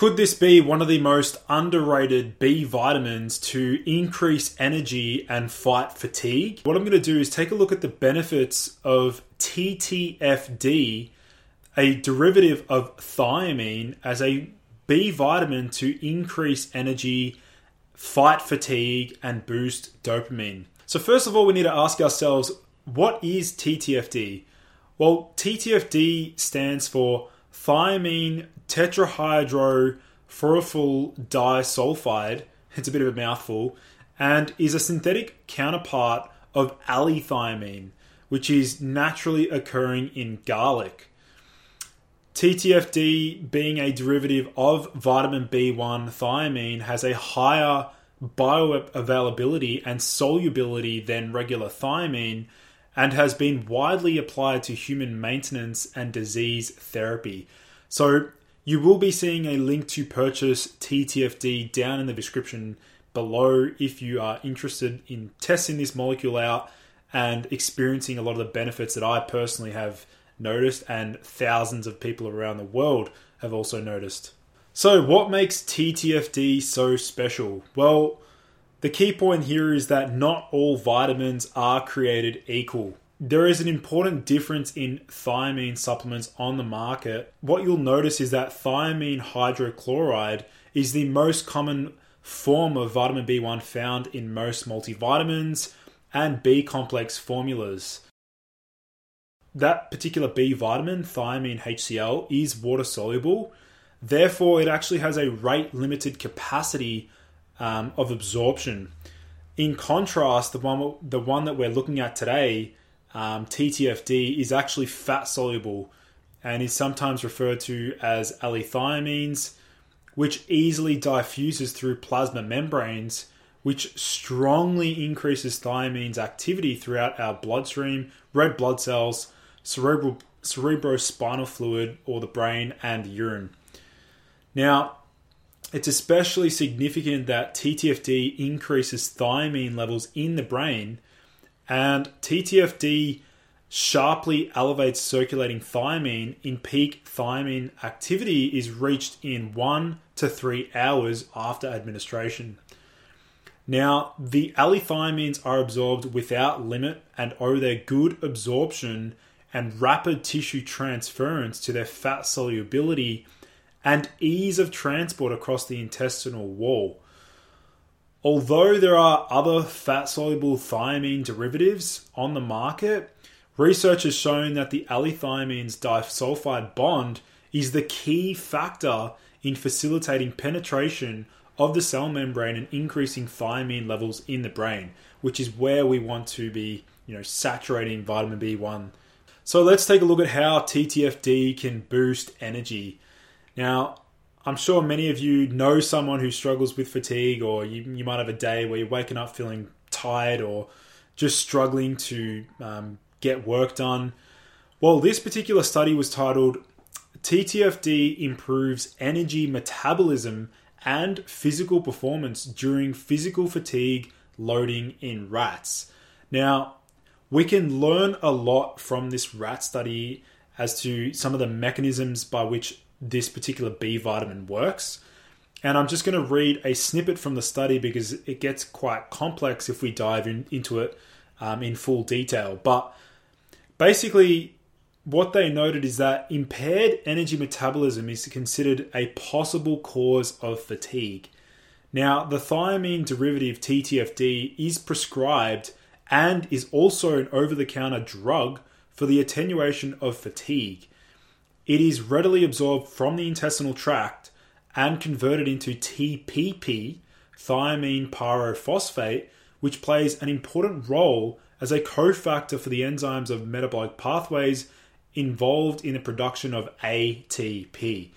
Could this be one of the most underrated B vitamins to increase energy and fight fatigue? What I'm going to do is take a look at the benefits of TTFD, a derivative of thiamine, as a B vitamin to increase energy, fight fatigue, and boost dopamine. So, first of all, we need to ask ourselves what is TTFD? Well, TTFD stands for thiamine tetrahydrofurfuryl disulfide. It's a bit of a mouthful, and is a synthetic counterpart of allithiamine, which is naturally occurring in garlic. TTFD, being a derivative of vitamin B1 thiamine, has a higher bioavailability and solubility than regular thiamine and has been widely applied to human maintenance and disease therapy. So, you will be seeing a link to purchase TTFD down in the description below if you are interested in testing this molecule out and experiencing a lot of the benefits that I personally have noticed and thousands of people around the world have also noticed. So, what makes TTFD so special? Well, the key point here is that not all vitamins are created equal. There is an important difference in thiamine supplements on the market. What you'll notice is that thiamine hydrochloride is the most common form of vitamin B1 found in most multivitamins and B complex formulas. That particular B vitamin, thiamine HCl, is water soluble. Therefore, it actually has a rate limited capacity um, of absorption. In contrast, the one the one that we're looking at today, um, TTFD, is actually fat soluble and is sometimes referred to as allithiamines, which easily diffuses through plasma membranes, which strongly increases thiamine's activity throughout our bloodstream, red blood cells, cerebral cerebrospinal fluid, or the brain and urine. Now, it's especially significant that TTFD increases thiamine levels in the brain, and TTFD sharply elevates circulating thiamine in peak thiamine activity is reached in one to three hours after administration. Now, the allithiamines are absorbed without limit and owe their good absorption and rapid tissue transference to their fat solubility and ease of transport across the intestinal wall. Although there are other fat soluble thiamine derivatives on the market, research has shown that the allithiamine's disulfide bond is the key factor in facilitating penetration of the cell membrane and increasing thiamine levels in the brain, which is where we want to be, you know, saturating vitamin B1. So let's take a look at how TTFD can boost energy. Now, I'm sure many of you know someone who struggles with fatigue, or you, you might have a day where you're waking up feeling tired or just struggling to um, get work done. Well, this particular study was titled TTFD Improves Energy Metabolism and Physical Performance During Physical Fatigue Loading in Rats. Now, we can learn a lot from this rat study as to some of the mechanisms by which this particular B vitamin works. And I'm just going to read a snippet from the study because it gets quite complex if we dive in, into it um, in full detail. But basically, what they noted is that impaired energy metabolism is considered a possible cause of fatigue. Now, the thiamine derivative TTFD is prescribed and is also an over the counter drug for the attenuation of fatigue. It is readily absorbed from the intestinal tract and converted into TPP, thiamine pyrophosphate, which plays an important role as a cofactor for the enzymes of metabolic pathways involved in the production of ATP.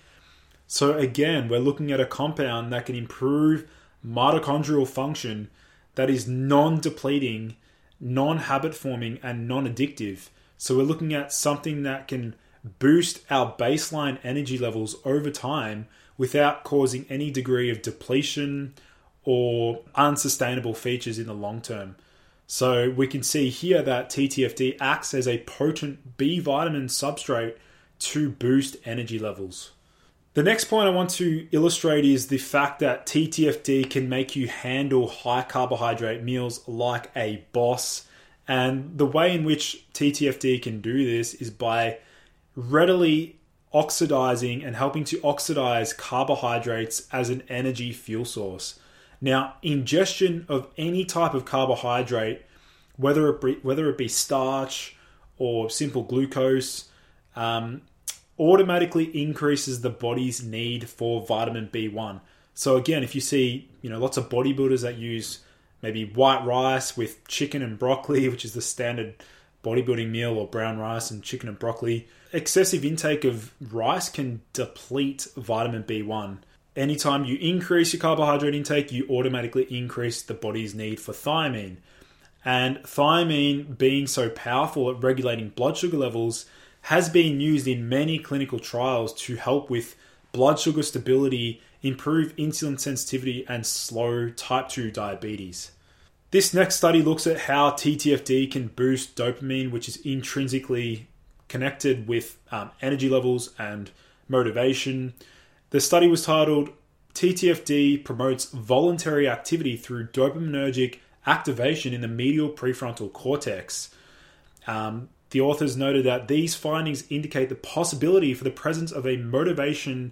So, again, we're looking at a compound that can improve mitochondrial function that is non depleting, non habit forming, and non addictive. So, we're looking at something that can boost our baseline energy levels over time without causing any degree of depletion or unsustainable features in the long term. So we can see here that TTFD acts as a potent B vitamin substrate to boost energy levels. The next point I want to illustrate is the fact that TTFD can make you handle high carbohydrate meals like a boss. And the way in which TTFD can do this is by readily oxidizing and helping to oxidize carbohydrates as an energy fuel source. Now, ingestion of any type of carbohydrate, whether it be, whether it be starch or simple glucose, um, automatically increases the body's need for vitamin B1. So again, if you see, you know, lots of bodybuilders that use maybe white rice with chicken and broccoli, which is the standard bodybuilding meal or brown rice and chicken and broccoli. Excessive intake of rice can deplete vitamin B1. Anytime you increase your carbohydrate intake, you automatically increase the body's need for thiamine. And thiamine, being so powerful at regulating blood sugar levels, has been used in many clinical trials to help with blood sugar stability, improve insulin sensitivity, and slow type 2 diabetes. This next study looks at how TTFD can boost dopamine, which is intrinsically connected with um, energy levels and motivation. The study was titled TTFD Promotes Voluntary Activity Through Dopaminergic Activation in the Medial Prefrontal Cortex. Um, the authors noted that these findings indicate the possibility for the presence of a motivation,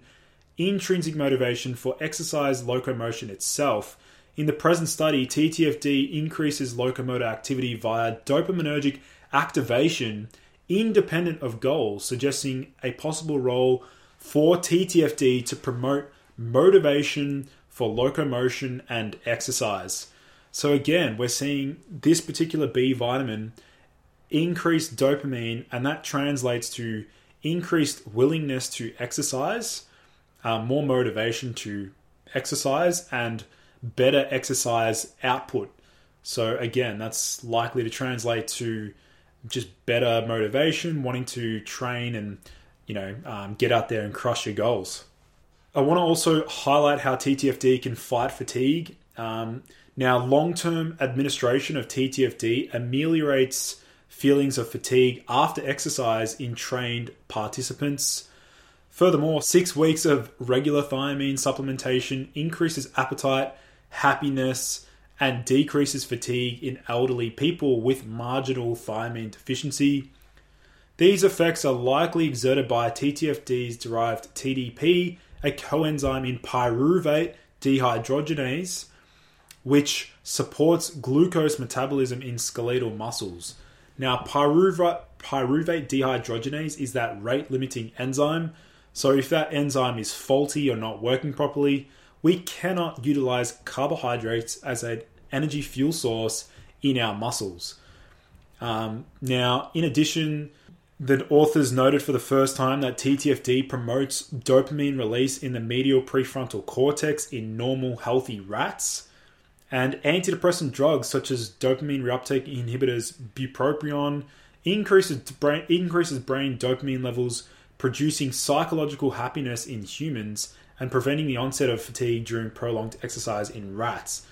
intrinsic motivation for exercise locomotion itself in the present study, TTFD increases locomotor activity via dopaminergic activation independent of goals, suggesting a possible role for TTFD to promote motivation for locomotion and exercise. So, again, we're seeing this particular B vitamin increase dopamine, and that translates to increased willingness to exercise, uh, more motivation to exercise, and better exercise output. So, again, that's likely to translate to just better motivation, wanting to train and, you know, um, get out there and crush your goals. I want to also highlight how TTFD can fight fatigue. Um, now, long term administration of TTFD ameliorates feelings of fatigue after exercise in trained participants. Furthermore, six weeks of regular thiamine supplementation increases appetite happiness, and decreases fatigue in elderly people with marginal thiamine deficiency. These effects are likely exerted by TTFD's derived TDP, a coenzyme in pyruvate dehydrogenase, which supports glucose metabolism in skeletal muscles. Now, pyruvate, pyruvate dehydrogenase is that rate limiting enzyme. So, if that enzyme is faulty or not working properly, we cannot utilize carbohydrates as an energy fuel source in our muscles. Um, now, in addition, the authors noted for the first time that TTFD promotes dopamine release in the medial prefrontal cortex in normal, healthy rats. And antidepressant drugs such as dopamine reuptake inhibitors bupropion increases brain, increases brain dopamine levels, producing psychological happiness in humans and preventing the onset of fatigue during prolonged exercise in rats.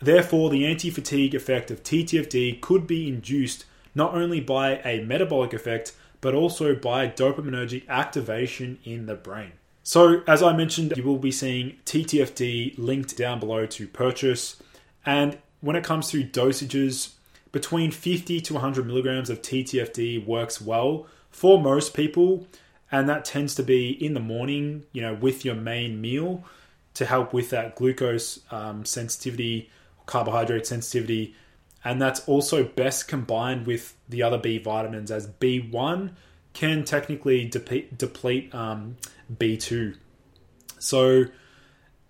Therefore, the anti fatigue effect of TTFD could be induced not only by a metabolic effect, but also by dopaminergic activation in the brain. So, as I mentioned, you will be seeing TTFD linked down below to purchase. And when it comes to dosages, between 50 to 100 milligrams of TTFD works well for most people, and that tends to be in the morning, you know, with your main meal to help with that glucose um, sensitivity, carbohydrate sensitivity, and that's also best combined with the other B vitamins, as B1 can technically deplete, deplete um, B2. So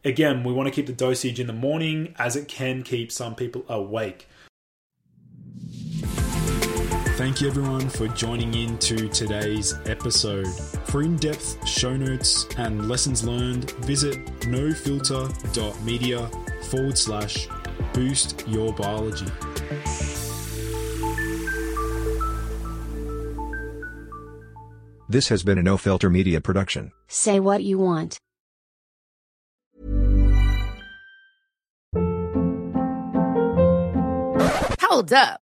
again, we want to keep the dosage in the morning as it can keep some people awake. Thank you everyone for joining in to today's episode. For in depth show notes and lessons learned, visit nofilter.media forward slash boost your biology. This has been a No Filter Media production. Say what you want. Hold up.